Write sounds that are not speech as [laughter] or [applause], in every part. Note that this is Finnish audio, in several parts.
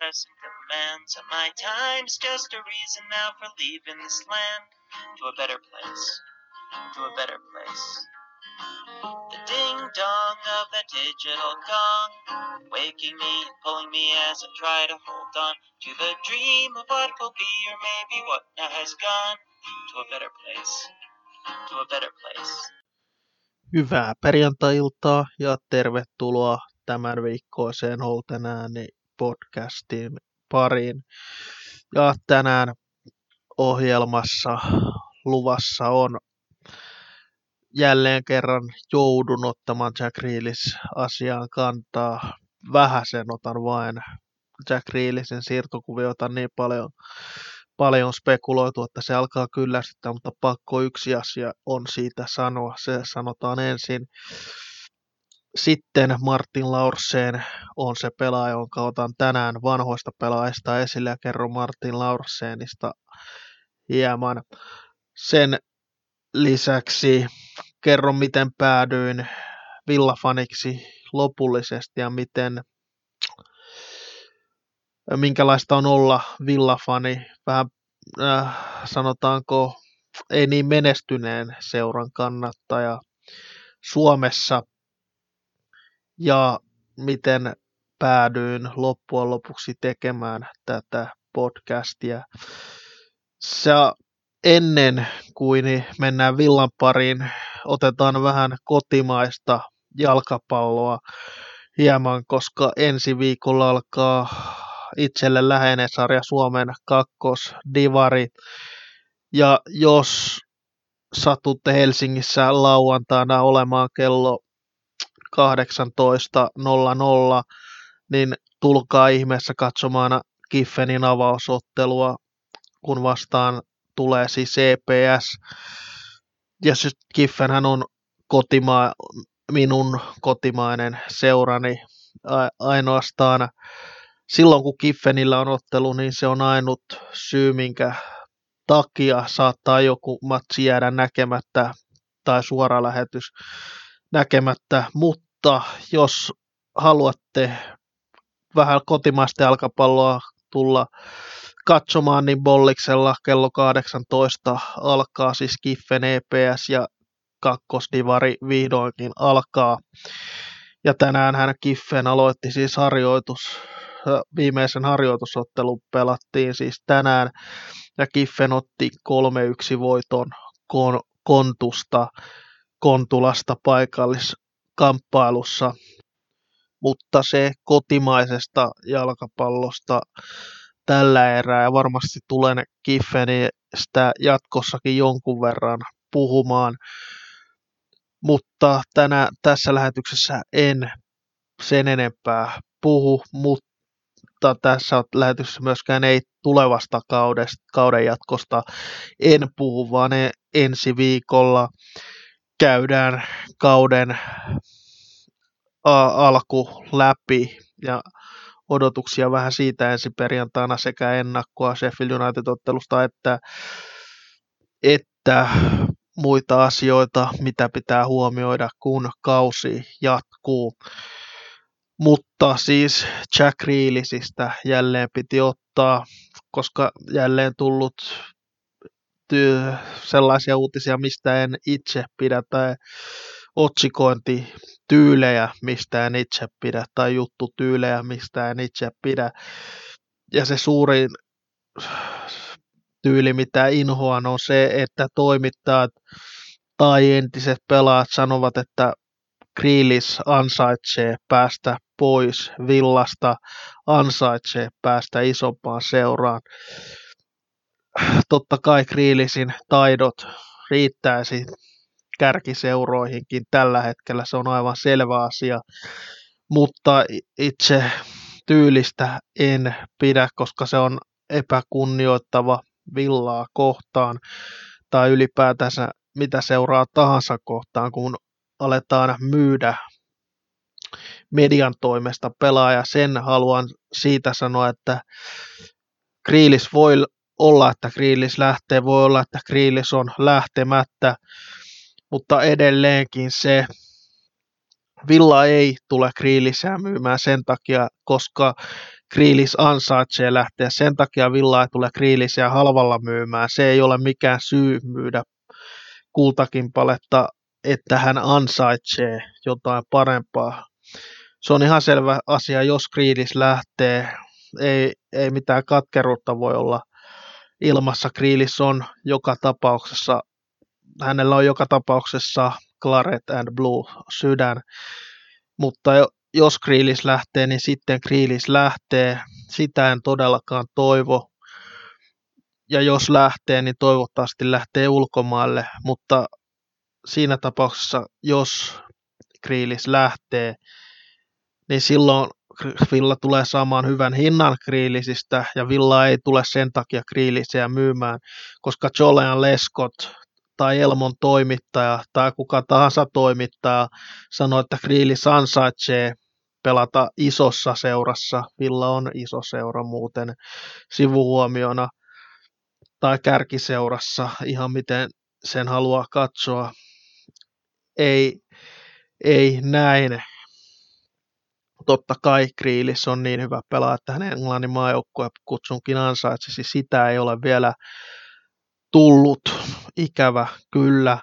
pressing demands of my time's. Just a reason now for leaving this land. To a better place, to a better place. The ding dong of the digital gong, waking me, pulling me as I try to hold on to the dream of what will be or maybe what now has gone. To a better place, to a better place. Hyvää perjantai-iltaa ja tervetuloa tämän viikkoiseen Holten ääni podcastin pariin. Ja tänään ohjelmassa luvassa on jälleen kerran joudun ottamaan Jack Reelis asiaan kantaa. Vähäsen otan vain Jack Reelisin siirtokuviota niin paljon, paljon spekuloitu, että se alkaa kyllästyttää, mutta pakko yksi asia on siitä sanoa. Se sanotaan ensin. Sitten Martin Laurseen on se pelaaja, jonka otan tänään vanhoista pelaajista esille ja kerron Martin Laurseenista hieman. Sen lisäksi kerron, miten päädyin villafaniksi lopullisesti ja miten minkälaista on olla villafani. Vähän äh, sanotaanko ei niin menestyneen seuran kannattaja Suomessa ja miten päädyin loppujen lopuksi tekemään tätä podcastia. Se ennen kuin mennään villan pariin, otetaan vähän kotimaista jalkapalloa hieman, koska ensi viikolla alkaa itselle läheinen sarja Suomen kakkosdivari. Ja jos satutte Helsingissä lauantaina olemaan kello 18.00, niin tulkaa ihmeessä katsomaan Kiffenin avausottelua, kun vastaan tulee siis CPS. Ja Kiffenhän on kotima, minun kotimainen seurani ainoastaan silloin kun Kiffenillä on ottelu, niin se on ainut syy, minkä takia saattaa joku matsi jäädä näkemättä tai suora lähetys näkemättä, mutta jos haluatte vähän kotimaista jalkapalloa tulla katsomaan, niin Bolliksella kello 18 alkaa siis Kiffen EPS ja kakkosdivari vihdoinkin alkaa. Ja tänään hän Kiffen aloitti siis harjoitus, viimeisen harjoitusottelun pelattiin siis tänään ja Kiffen otti 3-1 voiton kon, Kontusta, Kontulasta paikalliskamppailussa. Mutta se kotimaisesta jalkapallosta tällä erää ja varmasti tulen Kiffenistä jatkossakin jonkun verran puhumaan. Mutta tänä, tässä lähetyksessä en sen enempää puhu, mutta tässä lähetyksessä myöskään ei tulevasta kaudesta, kauden jatkosta en puhu, vaan ensi viikolla käydään kauden alku läpi ja odotuksia vähän siitä ensi perjantaina sekä ennakkoa Sheffield United-ottelusta että, että muita asioita, mitä pitää huomioida, kun kausi jatkuu. Mutta siis Jack Reelisistä jälleen piti ottaa, koska jälleen tullut ty- sellaisia uutisia, mistä en itse pidä, tai otsikointityylejä, mistä en itse pidä, tai juttutyylejä, mistä en itse pidä. Ja se suurin tyyli, mitä inhoan, on se, että toimittajat tai entiset pelaajat sanovat, että Kriilis ansaitsee päästä pois villasta, ansaitsee päästä isompaan seuraan. Totta kai Kriilisin taidot riittäisi kärkiseuroihinkin tällä hetkellä, se on aivan selvä asia, mutta itse tyylistä en pidä, koska se on epäkunnioittava villaa kohtaan tai ylipäätänsä mitä seuraa tahansa kohtaan, kun aletaan myydä median toimesta pelaaja. Sen haluan siitä sanoa, että Kriilis voi olla, että Kriilis lähtee, voi olla, että Kriilis on lähtemättä, mutta edelleenkin se Villa ei tule Kriilisää myymään sen takia, koska Kriilis ansaitsee lähteä. Sen takia Villa ei tule Kriilisiä halvalla myymään. Se ei ole mikään syy myydä kultakin paletta, että hän ansaitsee jotain parempaa. Se on ihan selvä asia, jos Kriilis lähtee. Ei, ei mitään katkeruutta voi olla ilmassa. Kriilis on joka tapauksessa, hänellä on joka tapauksessa Claret and Blue sydän, mutta jos Kriilis lähtee, niin sitten Kriilis lähtee. Sitä en todellakaan toivo. Ja jos lähtee, niin toivottavasti lähtee ulkomaille, mutta siinä tapauksessa, jos Kriilis lähtee, niin silloin Villa tulee saamaan hyvän hinnan Kriilisistä ja Villa ei tule sen takia Kriilisiä myymään, koska Jolean Leskot tai Elmon toimittaja tai kuka tahansa toimittaja sanoo, että Kriilis ansaitsee pelata isossa seurassa. Villa on iso seura muuten sivuhuomiona tai kärkiseurassa, ihan miten sen haluaa katsoa. Ei, ei näin. Totta kai Kriilis on niin hyvä pelaaja, että hänen Englannin maajoukkue kutsunkin ansaitsisi. Sitä ei ole vielä tullut. Ikävä kyllä.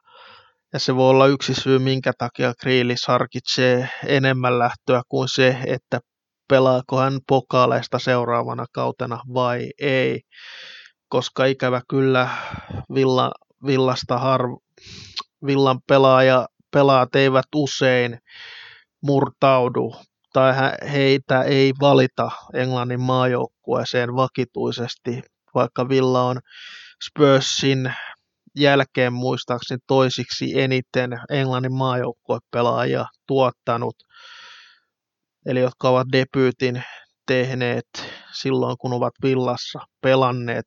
Ja se voi olla yksi syy, minkä takia Kriilis harkitsee enemmän lähtöä kuin se, että pelaako hän pokaaleista seuraavana kautena vai ei. Koska ikävä kyllä Villa, Villasta har, Villan pelaaja, pelaat eivät usein murtaudu tai heitä ei valita Englannin maajoukkueeseen vakituisesti, vaikka Villa on Spursin jälkeen muistaakseni toisiksi eniten Englannin maajoukkuepelaajia tuottanut, eli jotka ovat debyytin tehneet silloin, kun ovat villassa pelanneet.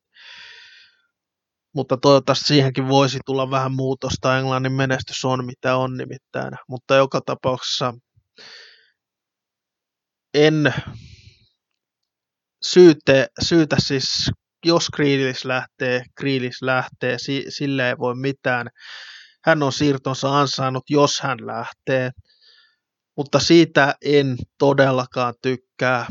Mutta toivottavasti siihenkin voisi tulla vähän muutosta. Englannin menestys on mitä on nimittäin. Mutta joka tapauksessa en syyte, syytä siis jos Kriilis lähtee, Kriilis lähtee, sille ei voi mitään. Hän on siirtonsa ansainnut, jos hän lähtee. Mutta siitä en todellakaan tykkää,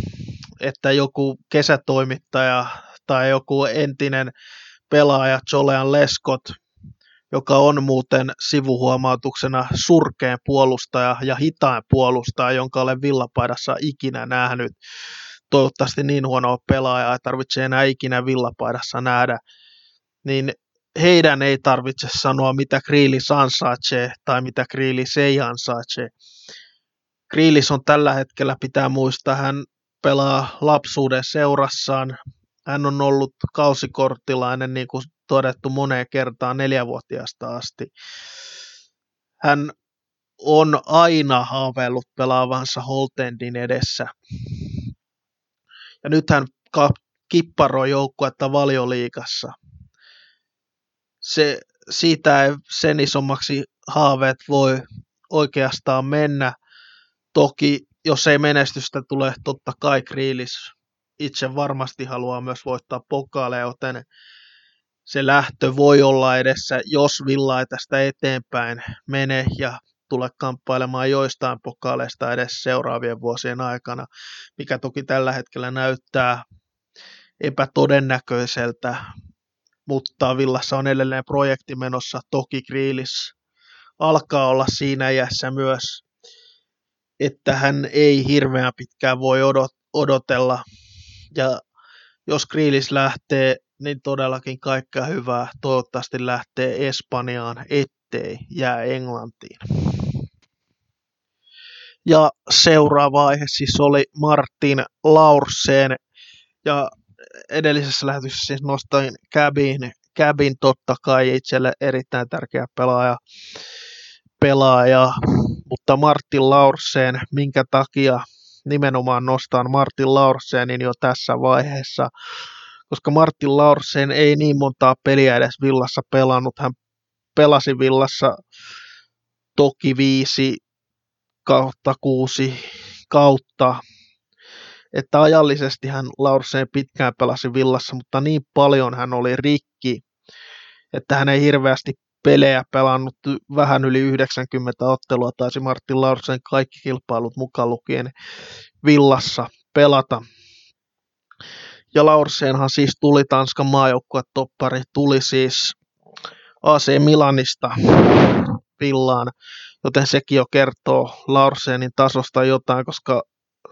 että joku kesätoimittaja tai joku entinen pelaaja Jolean Leskot, joka on muuten sivuhuomautuksena surkeen puolustaja ja hitain puolustaja, jonka olen villapaidassa ikinä nähnyt, toivottavasti niin huonoa pelaajaa, että tarvitsee enää ikinä villapaidassa nähdä, niin heidän ei tarvitse sanoa, mitä Kriilis ansaitsee tai mitä Kriilis ei ansaitse. Kriilis on tällä hetkellä, pitää muistaa, hän pelaa lapsuuden seurassaan. Hän on ollut kausikorttilainen, niin kuin todettu moneen kertaan neljävuotiaasta asti. Hän on aina haaveillut pelaavansa Holtendin edessä ja nyt hän kipparoi joukkuetta valioliikassa. Se, siitä ei sen isommaksi haaveet voi oikeastaan mennä. Toki jos ei menestystä tule, totta kai Kriilis itse varmasti haluaa myös voittaa pokaaleja, joten se lähtö voi olla edessä, jos Villa ei tästä eteenpäin mene ja tule kamppailemaan joistain pokaaleista edes seuraavien vuosien aikana, mikä toki tällä hetkellä näyttää epätodennäköiseltä, mutta Villassa on edelleen projekti menossa. Toki Kriilis alkaa olla siinä iässä myös, että hän ei hirveän pitkään voi odotella. Ja jos Kriilis lähtee, niin todellakin kaikkea hyvää. Toivottavasti lähtee Espanjaan, ettei jää Englantiin. Ja seuraava aihe siis oli Martin Laursen. Ja edellisessä lähetyksessä siis nostin Cabin, Cabin totta kai itselle erittäin tärkeä pelaaja, pelaaja, mutta Martin Laursen, minkä takia nimenomaan nostan Martin Laursenin jo tässä vaiheessa, koska Martin Laursen ei niin montaa peliä edes Villassa pelannut. Hän pelasi Villassa toki viisi kautta kuusi kautta, että ajallisesti hän Laurseen pitkään pelasi villassa, mutta niin paljon hän oli rikki, että hän ei hirveästi pelejä pelannut vähän yli 90 ottelua, taisi Martin Laursen kaikki kilpailut mukaan lukien villassa pelata. Ja Laurseenhan siis tuli Tanskan maajoukkuetoppari, tuli siis AC Milanista Villaan, joten sekin jo kertoo Laurseenin tasosta jotain, koska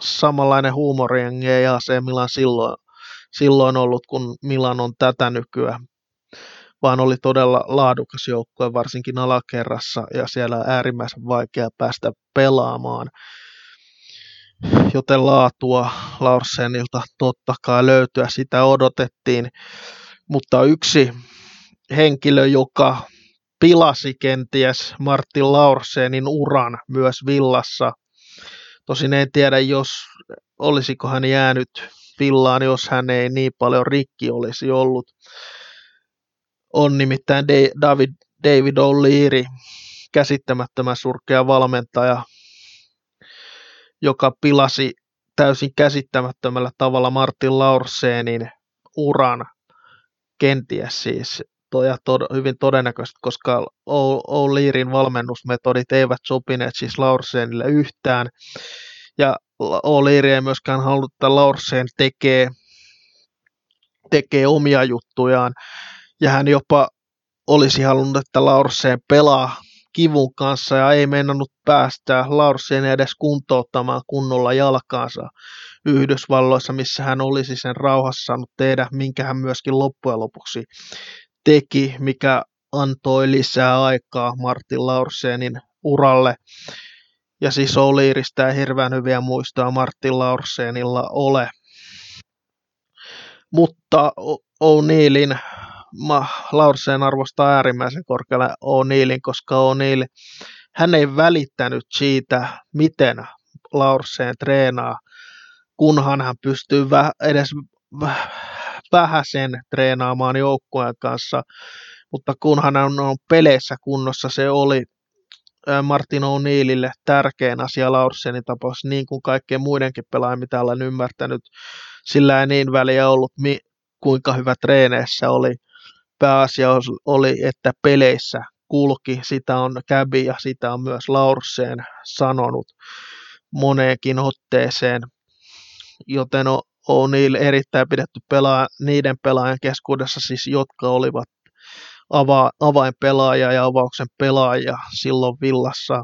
samanlainen huumoriengi ei AC Milan silloin, silloin ollut, kun Milan on tätä nykyään vaan oli todella laadukas joukkue, varsinkin alakerrassa, ja siellä on äärimmäisen vaikea päästä pelaamaan. Joten laatua Larsenilta totta kai löytyä, sitä odotettiin. Mutta yksi henkilö, joka pilasi kenties Martin Laursenin uran myös Villassa. Tosin en tiedä, jos olisiko hän jäänyt Villaan, jos hän ei niin paljon rikki olisi ollut on nimittäin David, David O'Leary, käsittämättömän surkea valmentaja, joka pilasi täysin käsittämättömällä tavalla Martin Laursenin uran, kenties siis, ja tod- hyvin todennäköisesti, koska O'Learyn valmennusmetodit eivät sopineet siis Laursenille yhtään, ja O'Leary ei myöskään halunnut, että Laursen tekee, tekee omia juttujaan, ja hän jopa olisi halunnut, että Laurseen pelaa kivun kanssa ja ei meinannut päästää Laurseen edes kuntouttamaan kunnolla jalkaansa Yhdysvalloissa, missä hän olisi sen rauhassa saanut tehdä, minkä hän myöskin loppujen lopuksi teki, mikä antoi lisää aikaa Martin Laurseenin uralle. Ja siis Oliiristä ei hirveän hyviä muistoja Martin Laurseenilla ole. Mutta O'Neillin mä Laursen arvostaa äärimmäisen korkealle O'Neillin, koska O'Neill, hän ei välittänyt siitä, miten Laursen treenaa, kunhan hän pystyy vä- edes vähän sen treenaamaan joukkueen kanssa, mutta kunhan hän on peleissä kunnossa, se oli Martin O'Neillille tärkein asia Laursenin tapauksessa, niin kuin kaikkien muidenkin pelaajien, mitä olen ymmärtänyt. Sillä ei niin väliä ollut, kuinka hyvä treeneissä oli pääasia oli, että peleissä kulki. Sitä on Käbi ja sitä on myös Laurseen sanonut moneenkin otteeseen, joten on niille erittäin pidetty pelaa, niiden pelaajien keskuudessa siis, jotka olivat ava, avainpelaaja ja avauksen pelaaja silloin villassa,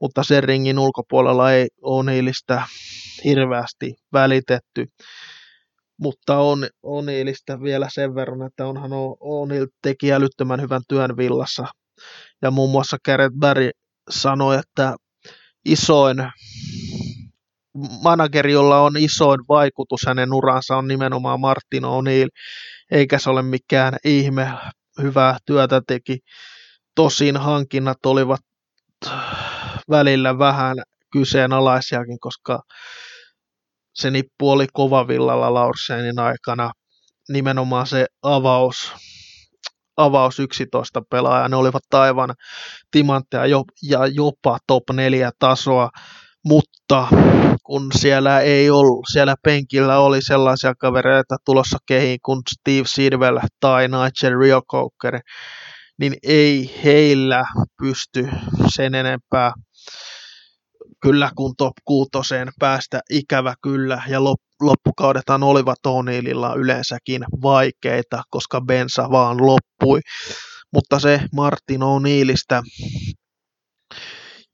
mutta sen ringin ulkopuolella ei O'Neillistä hirveästi välitetty mutta on O'Neillistä vielä sen verran, että onhan O'Neill teki älyttömän hyvän työn villassa. Ja muun muassa Gareth Barry sanoi, että isoin manageri, jolla on isoin vaikutus hänen uransa, on nimenomaan Martin O'Neill, eikä se ole mikään ihme. Hyvää työtä teki. Tosin hankinnat olivat välillä vähän kyseenalaisiakin, koska se nippu oli kovavillalla Laursenin aikana. Nimenomaan se avaus, avaus 11 pelaajaa, ne olivat aivan timantteja ja jopa top 4 tasoa, mutta kun siellä ei ollut, siellä penkillä oli sellaisia kavereita tulossa kehiin kuin Steve Sidwell tai Nigel Riocoker, niin ei heillä pysty sen enempää kyllä kun top kuutoseen päästä ikävä kyllä, ja loppukaudethan olivat O'Neillilla yleensäkin vaikeita, koska bensa vaan loppui. Mutta se Martin O'Neillistä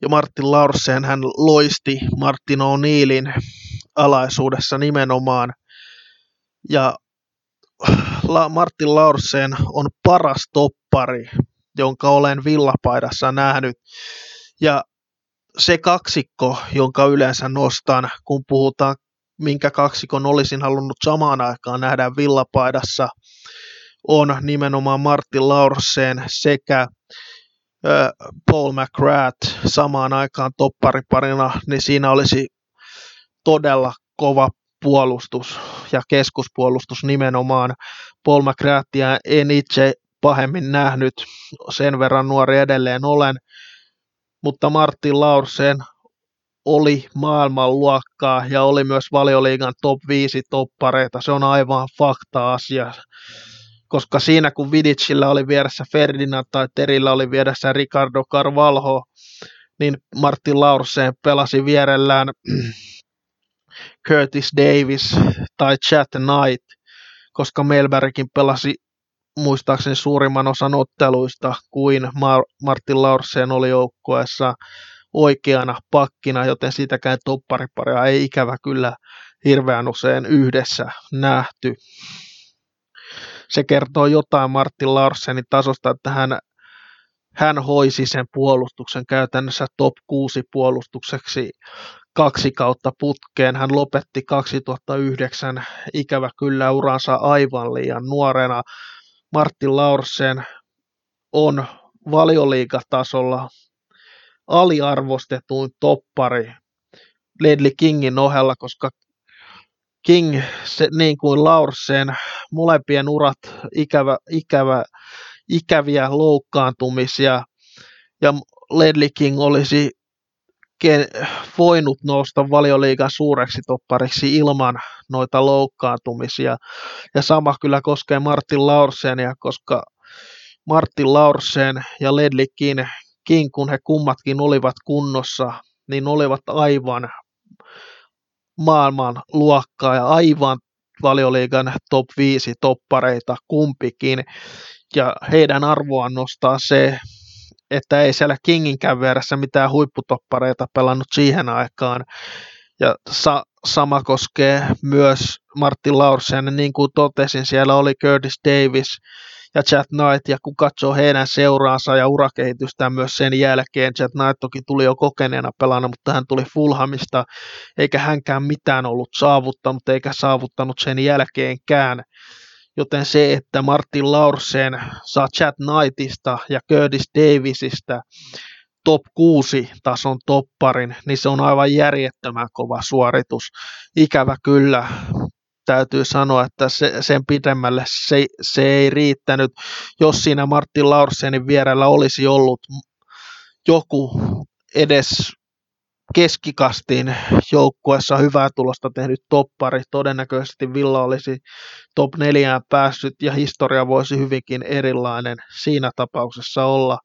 ja Martin Laursen hän loisti Martin O'Neillin alaisuudessa nimenomaan. Ja Martin Laursen on paras toppari, jonka olen villapaidassa nähnyt. Ja se kaksikko, jonka yleensä nostan, kun puhutaan, minkä kaksikon olisin halunnut samaan aikaan nähdä villapaidassa, on nimenomaan Martin Laursen sekä Paul McGrath samaan aikaan toppariparina, niin siinä olisi todella kova puolustus ja keskuspuolustus nimenomaan. Paul McGrathia en itse pahemmin nähnyt, sen verran nuori edelleen olen, mutta Martin Laursen oli maailmanluokkaa ja oli myös valioliigan top 5 toppareita. Se on aivan fakta-asia, koska siinä kun Vidicillä oli vieressä Ferdinand tai Terillä oli vieressä Ricardo Carvalho, niin Martin Laursen pelasi vierellään [clears throat] Curtis Davis tai Chad Knight, koska Melbergkin pelasi muistaakseni suurimman osan otteluista kuin Mar- Martin Laursen oli joukkueessa oikeana pakkina, joten sitäkään toppariparia ei ikävä kyllä hirveän usein yhdessä nähty. Se kertoo jotain Martin Larsenin tasosta, että hän, hän hoisi sen puolustuksen käytännössä top 6 puolustukseksi kaksi kautta putkeen. Hän lopetti 2009 ikävä kyllä uransa aivan liian nuorena. Martin Laursen on valioliigatasolla aliarvostetuin toppari Ledley Kingin ohella, koska King, se, niin kuin Laursen, molempien urat ikävä, ikävä, ikäviä loukkaantumisia, ja Ledley King olisi voinut nousta valioliigan suureksi toppariksi ilman noita loukkaantumisia. Ja sama kyllä koskee Martin Laursenia, koska Martin Laursen ja Ledley King, kun he kummatkin olivat kunnossa, niin olivat aivan maailman luokkaa ja aivan valioliigan top 5 toppareita kumpikin. Ja heidän arvoaan nostaa se, että ei siellä Kinginkään vieressä mitään huipputoppareita pelannut siihen aikaan. Ja sa- sama koskee myös Martin Laursen, niin kuin totesin, siellä oli Curtis Davis, ja Chad Knight, ja kun katsoo heidän seuraansa ja urakehitystään myös sen jälkeen, Chad Knight toki tuli jo kokeneena pelana, mutta hän tuli Fulhamista, eikä hänkään mitään ollut saavuttanut, eikä saavuttanut sen jälkeenkään. Joten se, että Martin Laursen saa Chad Knightista ja Curtis Davisista top 6 tason topparin, niin se on aivan järjettömän kova suoritus. Ikävä kyllä, täytyy sanoa, että se, sen pidemmälle se, se ei riittänyt. Jos siinä Martin Laursenin vierellä olisi ollut joku edes keskikastiin joukkueessa hyvää tulosta tehnyt toppari, todennäköisesti Villa olisi top 4 päässyt ja historia voisi hyvinkin erilainen siinä tapauksessa olla.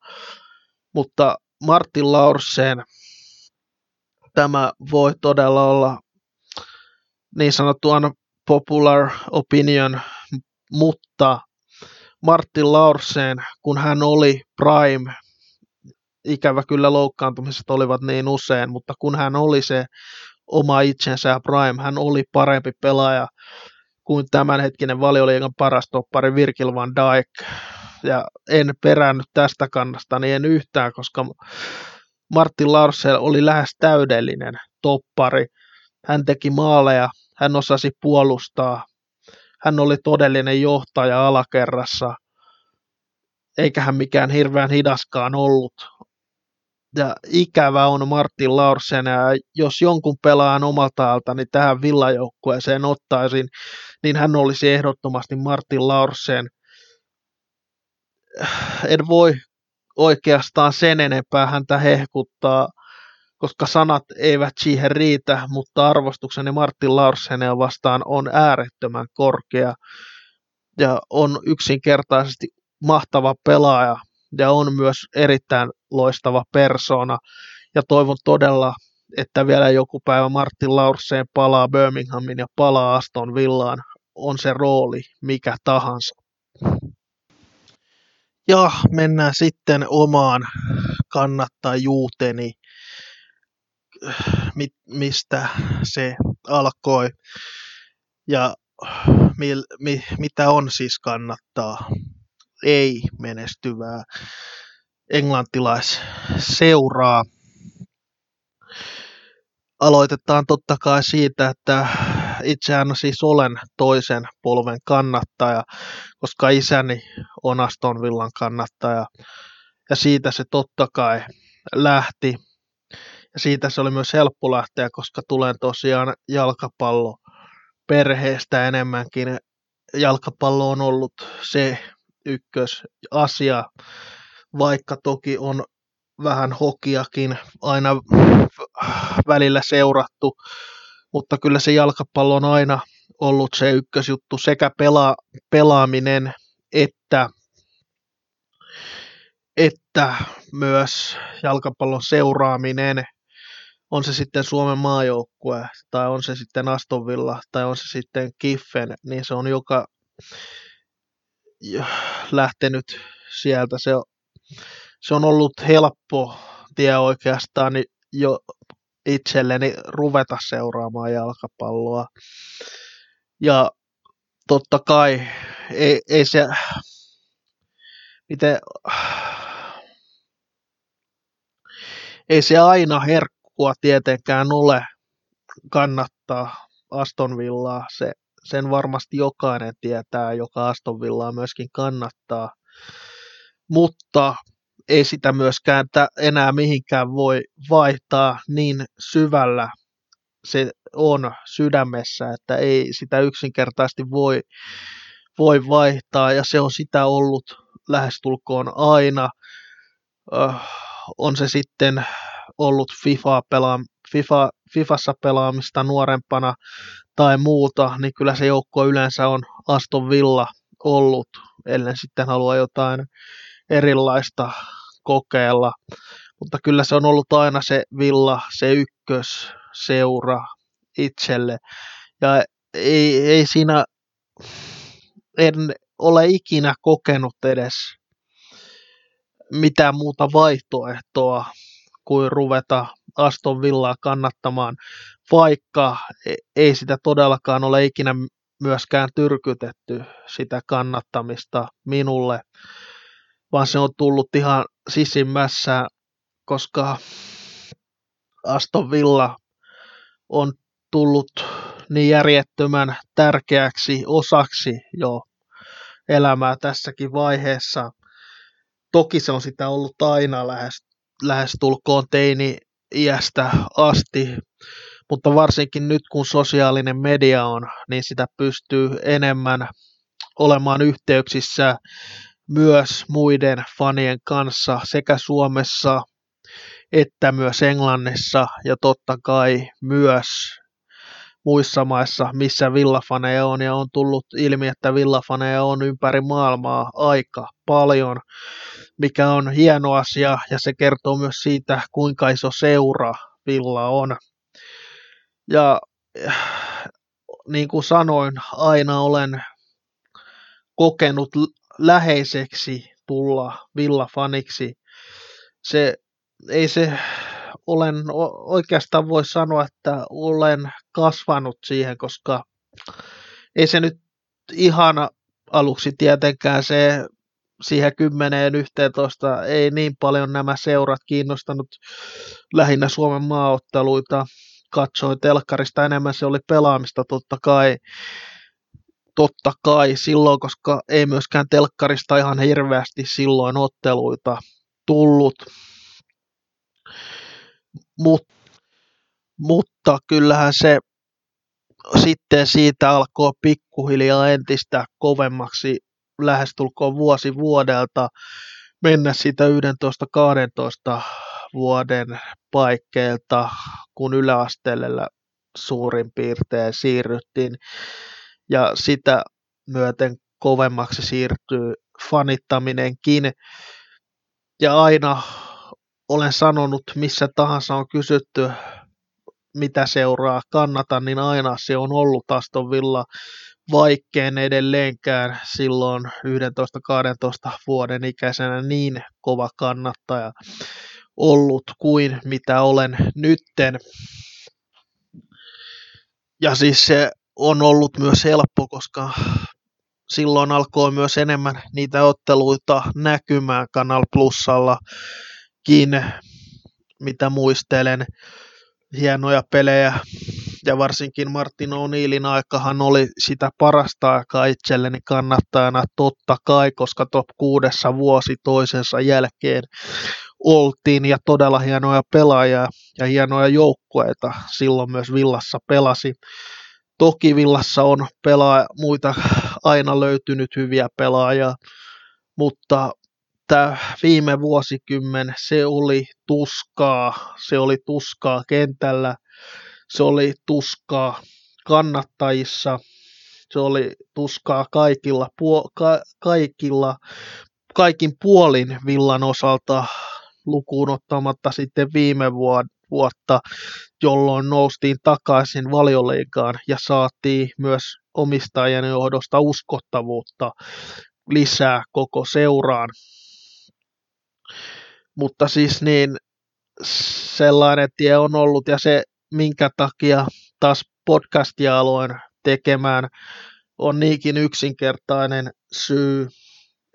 Mutta Martin Laursen, tämä voi todella olla niin sanottu popular opinion, mutta Martin Laursen, kun hän oli prime, ikävä kyllä loukkaantumiset olivat niin usein, mutta kun hän oli se oma itsensä ja prime, hän oli parempi pelaaja kuin tämänhetkinen valioliigan paras toppari Virgil van Dijk. Ja en perännyt tästä kannasta, niin en yhtään, koska Martin Larsen oli lähes täydellinen toppari. Hän teki maaleja, hän osasi puolustaa, hän oli todellinen johtaja alakerrassa, eikä hän mikään hirveän hidaskaan ollut. Ja ikävä on Martin Larsen, ja jos jonkun pelaan omalta alta, niin tähän villajoukkueeseen ottaisin, niin hän olisi ehdottomasti Martin Larsen. En voi oikeastaan sen enempää häntä hehkuttaa koska sanat eivät siihen riitä, mutta arvostukseni Martin Larsenia vastaan on äärettömän korkea ja on yksinkertaisesti mahtava pelaaja ja on myös erittäin loistava persona. Ja toivon todella, että vielä joku päivä Martin Laurseen palaa Birminghamin ja palaa Aston Villaan, on se rooli mikä tahansa. Ja mennään sitten omaan kannattajuuteni. Mistä se alkoi? Ja mi, mi, mitä on siis kannattaa ei menestyvää englantilaisseuraa. Aloitetaan totta kai siitä, että itsehän siis olen toisen polven kannattaja, koska isäni on Aston Villan kannattaja. Ja siitä se totta kai lähti ja siitä se oli myös helppo lähteä, koska tulen tosiaan jalkapallo perheestä enemmänkin. Jalkapallo on ollut se ykkösasia, vaikka toki on vähän hokiakin aina välillä seurattu, mutta kyllä se jalkapallo on aina ollut se ykkösjuttu, sekä pela, pelaaminen että että myös jalkapallon seuraaminen. On se sitten Suomen maajoukkue, tai on se sitten Aston Villa, tai on se sitten Kiffen, niin se on joka lähtenyt sieltä. Se on, se on ollut helppo tie oikeastaan jo itselleni ruveta seuraamaan jalkapalloa. Ja totta kai ei, ei se, miten, ei se aina herkkua tietenkään ole kannattaa Aston Villaa. Se, sen varmasti jokainen tietää, joka Aston Villaa myöskin kannattaa. Mutta ei sitä myöskään enää mihinkään voi vaihtaa niin syvällä se on sydämessä, että ei sitä yksinkertaisesti voi, voi vaihtaa ja se on sitä ollut lähestulkoon aina. Öh, on se sitten ollut FIFA pelaa, FIFA, Fifassa pelaamista nuorempana tai muuta, niin kyllä se joukko yleensä on Aston Villa ollut, ellen sitten halua jotain erilaista kokeilla. Mutta kyllä se on ollut aina se Villa, se ykkös seura itselle. Ja ei, ei siinä, en ole ikinä kokenut edes mitään muuta vaihtoehtoa kuin ruveta Aston Villaa kannattamaan, vaikka e, ei sitä todellakaan ole ikinä myöskään tyrkytetty sitä kannattamista minulle, vaan se on tullut ihan sisimmässä, koska Aston Villa on tullut niin järjettömän tärkeäksi osaksi jo elämää tässäkin vaiheessa. Toki se on sitä ollut aina lähes, lähes tulkoon teini-iästä asti, mutta varsinkin nyt kun sosiaalinen media on, niin sitä pystyy enemmän olemaan yhteyksissä myös muiden fanien kanssa sekä Suomessa että myös Englannissa ja totta kai myös muissa maissa, missä villafaneja on, ja on tullut ilmi, että villafaneja on ympäri maailmaa aika paljon, mikä on hieno asia, ja se kertoo myös siitä, kuinka iso seura villa on. Ja niin kuin sanoin, aina olen kokenut läheiseksi tulla villafaniksi. Se, ei se, olen oikeastaan voi sanoa, että olen kasvanut siihen, koska ei se nyt ihan aluksi tietenkään se siihen 10 11 ei niin paljon nämä seurat kiinnostanut lähinnä Suomen maaotteluita. Katsoin telkkarista enemmän, se oli pelaamista totta kai totta kai silloin, koska ei myöskään telkkarista ihan hirveästi silloin otteluita tullut. Mut, mutta kyllähän se sitten siitä alkoi pikkuhiljaa entistä kovemmaksi lähestulkoon vuosi vuodelta mennä siitä 11-12 vuoden paikkeilta, kun yläasteelle suurin piirtein siirryttiin ja sitä myöten kovemmaksi siirtyy fanittaminenkin. Ja aina olen sanonut, missä tahansa on kysytty, mitä seuraa kannatan, niin aina se on ollut Aston Villa, vaikkeen edelleenkään silloin 11-12 vuoden ikäisenä niin kova kannattaja ollut kuin mitä olen nytten. Ja siis se on ollut myös helppo, koska silloin alkoi myös enemmän niitä otteluita näkymään Kanal Plusallakin, mitä muistelen. Hienoja pelejä ja varsinkin Martin O'Neillin aikahan oli sitä parasta aikaa itselleni kannattajana totta kai, koska top kuudessa vuosi toisensa jälkeen oltiin ja todella hienoja pelaajia ja hienoja joukkueita. Silloin myös Villassa pelasi. Toki Villassa on pelaa, muita aina löytynyt hyviä pelaajia, mutta tämä viime vuosikymmen se oli tuskaa, se oli tuskaa kentällä, se oli tuskaa kannattajissa, se oli tuskaa kaikilla, puo, ka, kaikilla kaikin puolin villan osalta lukuun ottamatta sitten viime vuotta, jolloin noustiin takaisin valioliigaan ja saatiin myös omistajien johdosta uskottavuutta lisää koko seuraan. Mutta siis niin sellainen tie on ollut ja se minkä takia taas podcastia aloin tekemään on niinkin yksinkertainen syy,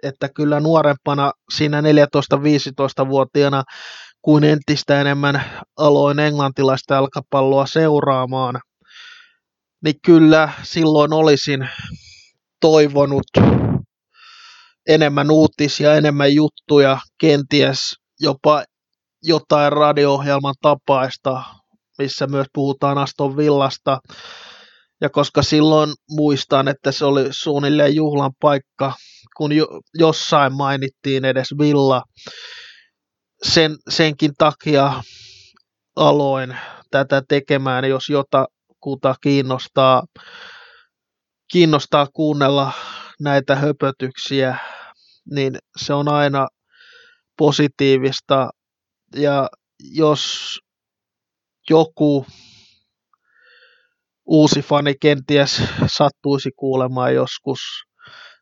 että kyllä nuorempana siinä 14-15-vuotiaana kuin entistä enemmän aloin englantilaista jalkapalloa seuraamaan, niin kyllä silloin olisin toivonut enemmän uutisia, enemmän juttuja, kenties jopa jotain radio-ohjelman tapaista, missä myös puhutaan Aston Villasta. Ja koska silloin muistan, että se oli suunnilleen juhlan paikka, kun jo, jossain mainittiin edes Villa, sen, senkin takia aloin tätä tekemään, jos jotakuta kiinnostaa, kiinnostaa kuunnella näitä höpötyksiä, niin se on aina positiivista. Ja jos joku uusi fani kenties sattuisi kuulemaan joskus,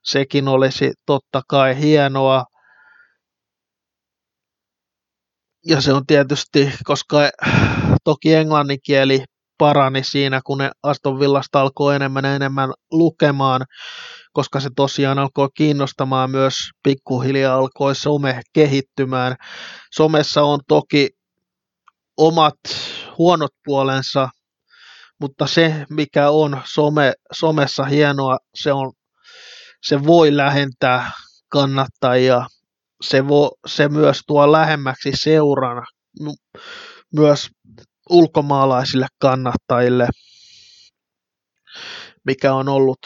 sekin olisi totta kai hienoa. Ja se on tietysti, koska toki englannin kieli parani siinä, kun ne Aston Villasta alkoi enemmän ja enemmän lukemaan, koska se tosiaan alkoi kiinnostamaan myös pikkuhiljaa alkoi some kehittymään. Somessa on toki omat huonot puolensa, mutta se mikä on some, somessa hienoa, se, on, se voi lähentää kannattajia, se, vo, se myös tuo lähemmäksi seurana myös ulkomaalaisille kannattajille, mikä on ollut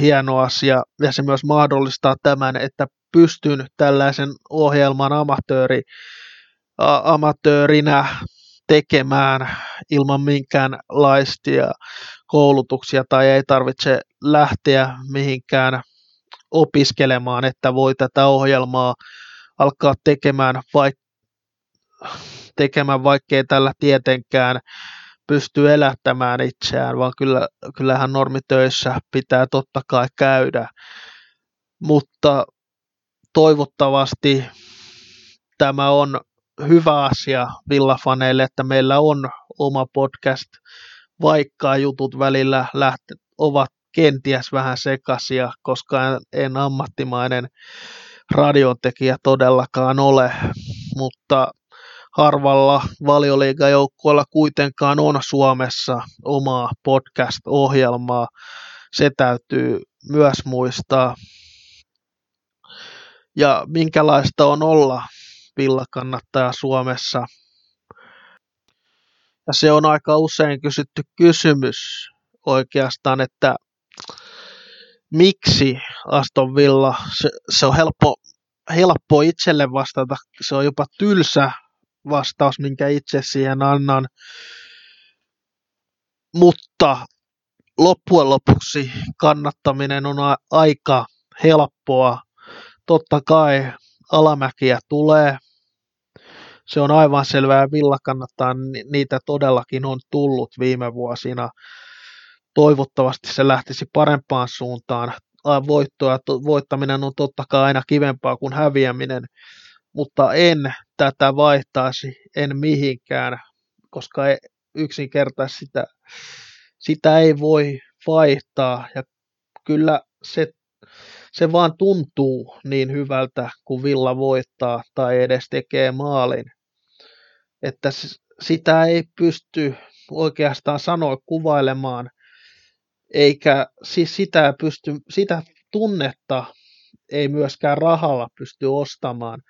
hieno asia, ja se myös mahdollistaa tämän, että pystyn tällaisen ohjelman amatööri, amatöörinä tekemään ilman minkäänlaistia koulutuksia tai ei tarvitse lähteä mihinkään opiskelemaan, että voi tätä ohjelmaa alkaa tekemään, vaik- tekemään vaikkei tällä tietenkään pysty elättämään itseään, vaan kyllä, kyllähän normitöissä pitää totta kai käydä. Mutta toivottavasti tämä on hyvä asia villafaneille, että meillä on oma podcast, vaikka jutut välillä lähte, ovat kenties vähän sekasia, koska en, en ammattimainen radiotekijä todellakaan ole, mutta harvalla valioliigajoukkueella kuitenkaan on Suomessa omaa podcast-ohjelmaa. Se täytyy myös muistaa. Ja minkälaista on olla villakannattaja Suomessa? Ja se on aika usein kysytty kysymys oikeastaan, että miksi Aston Villa, se, se on helppo, helppo itselle vastata, se on jopa tylsä vastaus, minkä itse siihen annan. Mutta loppujen lopuksi kannattaminen on aika helppoa. Totta kai alamäkiä tulee. Se on aivan selvää, Villa kannattaa, niitä todellakin on tullut viime vuosina. Toivottavasti se lähtisi parempaan suuntaan. Voittoa, voittaminen on totta kai aina kivempaa kuin häviäminen, mutta en tätä vaihtaisi, en mihinkään, koska e, yksinkertaisesti sitä, sitä ei voi vaihtaa. Ja kyllä se, se vaan tuntuu niin hyvältä, kun Villa voittaa tai edes tekee maalin. Että sitä ei pysty oikeastaan sanoa kuvailemaan, eikä siis sitä, pysty, sitä tunnetta ei myöskään rahalla pysty ostamaan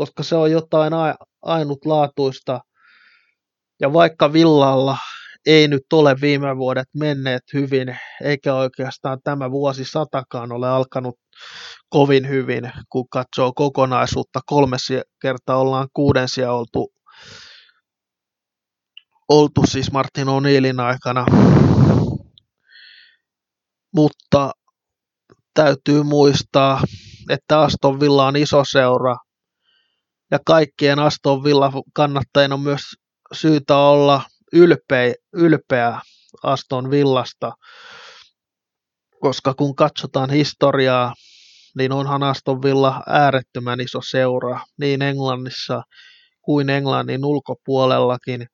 koska se on jotain ainutlaatuista. Ja vaikka Villalla ei nyt ole viime vuodet menneet hyvin, eikä oikeastaan tämä vuosi satakaan ole alkanut kovin hyvin, kun katsoo kokonaisuutta. Kolme kertaa ollaan kuudensia oltu, oltu siis Martin O'Neillin aikana. Mutta täytyy muistaa, että Aston Villa on iso seura – ja kaikkien Aston Villa kannattajien on myös syytä olla ylpeä, ylpeä Aston Villasta, koska kun katsotaan historiaa, niin onhan Aston Villa äärettömän iso seura niin Englannissa kuin Englannin ulkopuolellakin.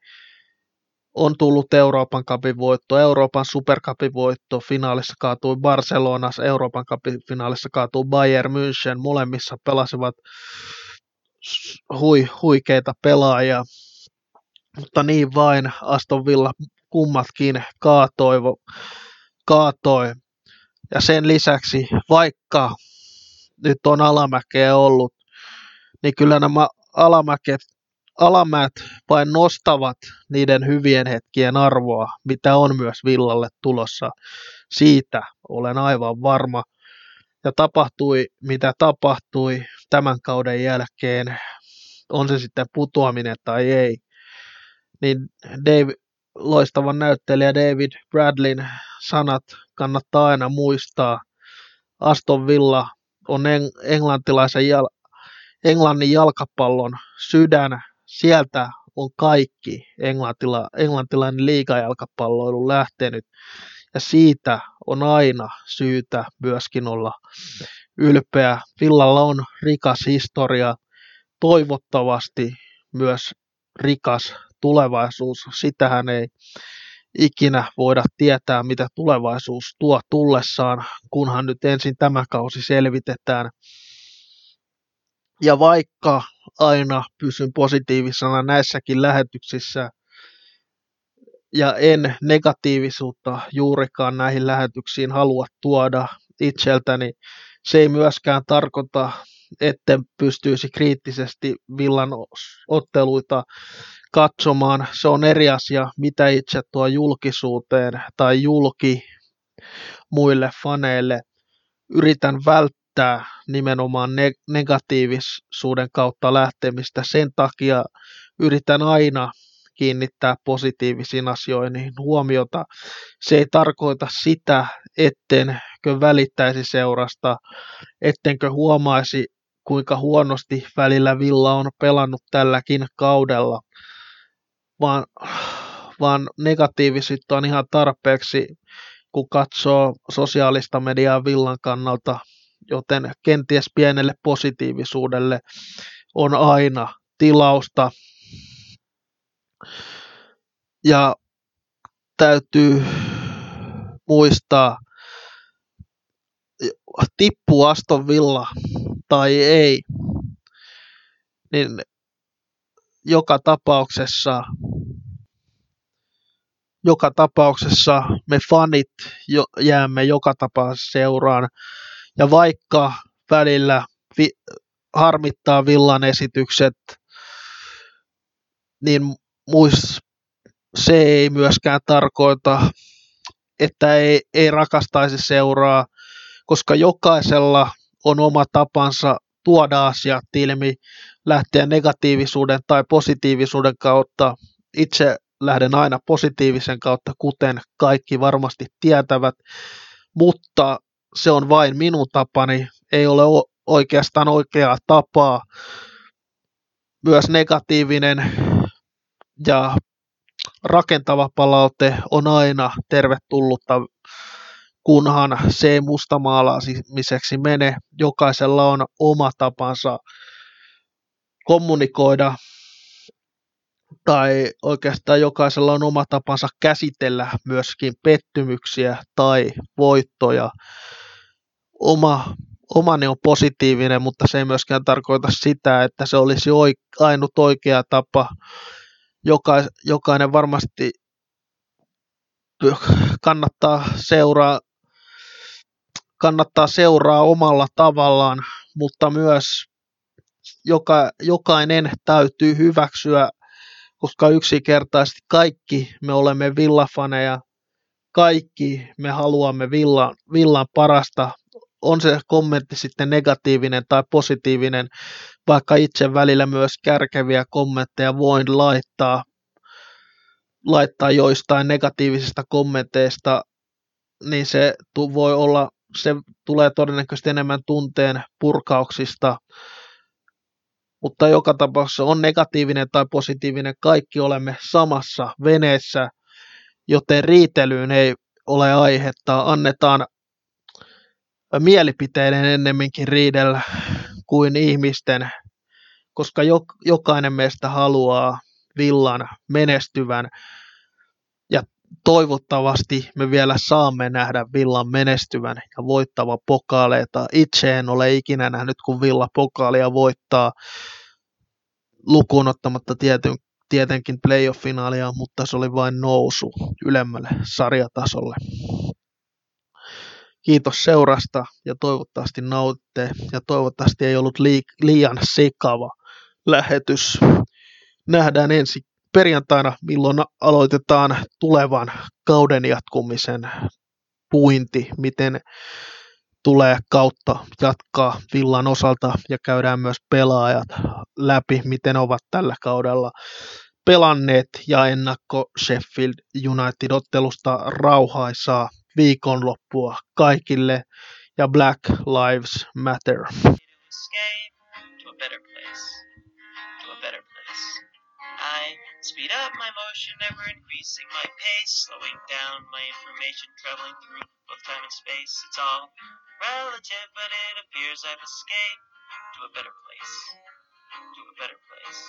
On tullut Euroopan kapin voitto, Euroopan superkapin voitto, finaalissa kaatui Barcelonassa, Euroopan kapin finaalissa kaatui Bayern München, molemmissa pelasivat hui, huikeita pelaajia, mutta niin vain Aston Villa kummatkin kaatoi, kaatoi. Ja sen lisäksi, vaikka nyt on alamäkeä ollut, niin kyllä nämä alamäket, alamäät vain nostavat niiden hyvien hetkien arvoa, mitä on myös Villalle tulossa. Siitä olen aivan varma. Ja tapahtui, mitä tapahtui tämän kauden jälkeen, on se sitten putoaminen tai ei, niin Dave, loistavan näyttelijä David Bradlin sanat kannattaa aina muistaa. Aston Villa on englantilaisen jal- Englannin jalkapallon sydän. Sieltä on kaikki englantila- englantilainen liigajalkapalloilu lähtenyt. Ja siitä on aina syytä myöskin olla ylpeä. Villalla on rikas historia, toivottavasti myös rikas tulevaisuus. Sitähän ei ikinä voida tietää, mitä tulevaisuus tuo tullessaan, kunhan nyt ensin tämä kausi selvitetään. Ja vaikka aina pysyn positiivisena näissäkin lähetyksissä, ja en negatiivisuutta juurikaan näihin lähetyksiin halua tuoda itseltäni, se ei myöskään tarkoita, etten pystyisi kriittisesti villan otteluita katsomaan. Se on eri asia, mitä itse tuo julkisuuteen tai julki muille faneille. Yritän välttää nimenomaan negatiivisuuden kautta lähtemistä. Sen takia yritän aina kiinnittää positiivisiin asioihin huomiota. Se ei tarkoita sitä, ettenkö välittäisi seurasta, ettenkö huomaisi, kuinka huonosti välillä Villa on pelannut tälläkin kaudella vaan, vaan negatiivisuutta on ihan tarpeeksi, kun katsoo sosiaalista mediaa villan kannalta, joten kenties pienelle positiivisuudelle on aina tilausta. Ja täytyy muistaa, tippuu Aston Villa tai ei, niin joka tapauksessa joka tapauksessa me fanit jo, jäämme joka tapauksessa seuraan. Ja vaikka välillä vi, harmittaa villan esitykset, niin muis, se ei myöskään tarkoita, että ei, ei rakastaisi seuraa, koska jokaisella on oma tapansa tuoda asiat ilmi, lähteä negatiivisuuden tai positiivisuuden kautta. Itse lähden aina positiivisen kautta, kuten kaikki varmasti tietävät, mutta se on vain minun tapani, ei ole oikeastaan oikeaa tapaa. Myös negatiivinen ja rakentava palaute on aina tervetullutta, kunhan se ei mustamaalaamiseksi mene. Jokaisella on oma tapansa kommunikoida tai oikeastaan jokaisella on oma tapansa käsitellä myöskin pettymyksiä tai voittoja. Oma, omani on positiivinen, mutta se ei myöskään tarkoita sitä, että se olisi ainut oikea tapa. Joka, jokainen varmasti kannattaa seuraa, kannattaa seuraa omalla tavallaan, mutta myös joka, jokainen täytyy hyväksyä koska yksinkertaisesti kaikki me olemme villafaneja, kaikki me haluamme villan, villan parasta, on se kommentti sitten negatiivinen tai positiivinen, vaikka itse välillä myös kärkeviä kommentteja voin laittaa, laittaa joistain negatiivisista kommenteista, niin se voi olla, se tulee todennäköisesti enemmän tunteen purkauksista, mutta joka tapauksessa on negatiivinen tai positiivinen, kaikki olemme samassa veneessä, joten riitelyyn ei ole aihetta. Annetaan mielipiteiden ennemminkin riidellä kuin ihmisten, koska jokainen meistä haluaa villan menestyvän toivottavasti me vielä saamme nähdä villan menestyvän ja voittava pokaaleita. Itse en ole ikinä nähnyt, kun villa pokaalia voittaa lukuun ottamatta tietyn, tietenkin playoff-finaalia, mutta se oli vain nousu ylemmälle sarjatasolle. Kiitos seurasta ja toivottavasti nautitte ja toivottavasti ei ollut liian sekava lähetys. Nähdään ensi perjantaina, milloin aloitetaan tulevan kauden jatkumisen puinti, miten tulee kautta jatkaa Villan osalta ja käydään myös pelaajat läpi, miten ovat tällä kaudella pelanneet. Ja ennakko Sheffield United-ottelusta rauhaisaa viikonloppua kaikille. Ja Black Lives Matter. Speed up my motion, ever increasing my pace, slowing down my information, traveling through both time and space. It's all relative, but it appears I've escaped to a better place. To a better place.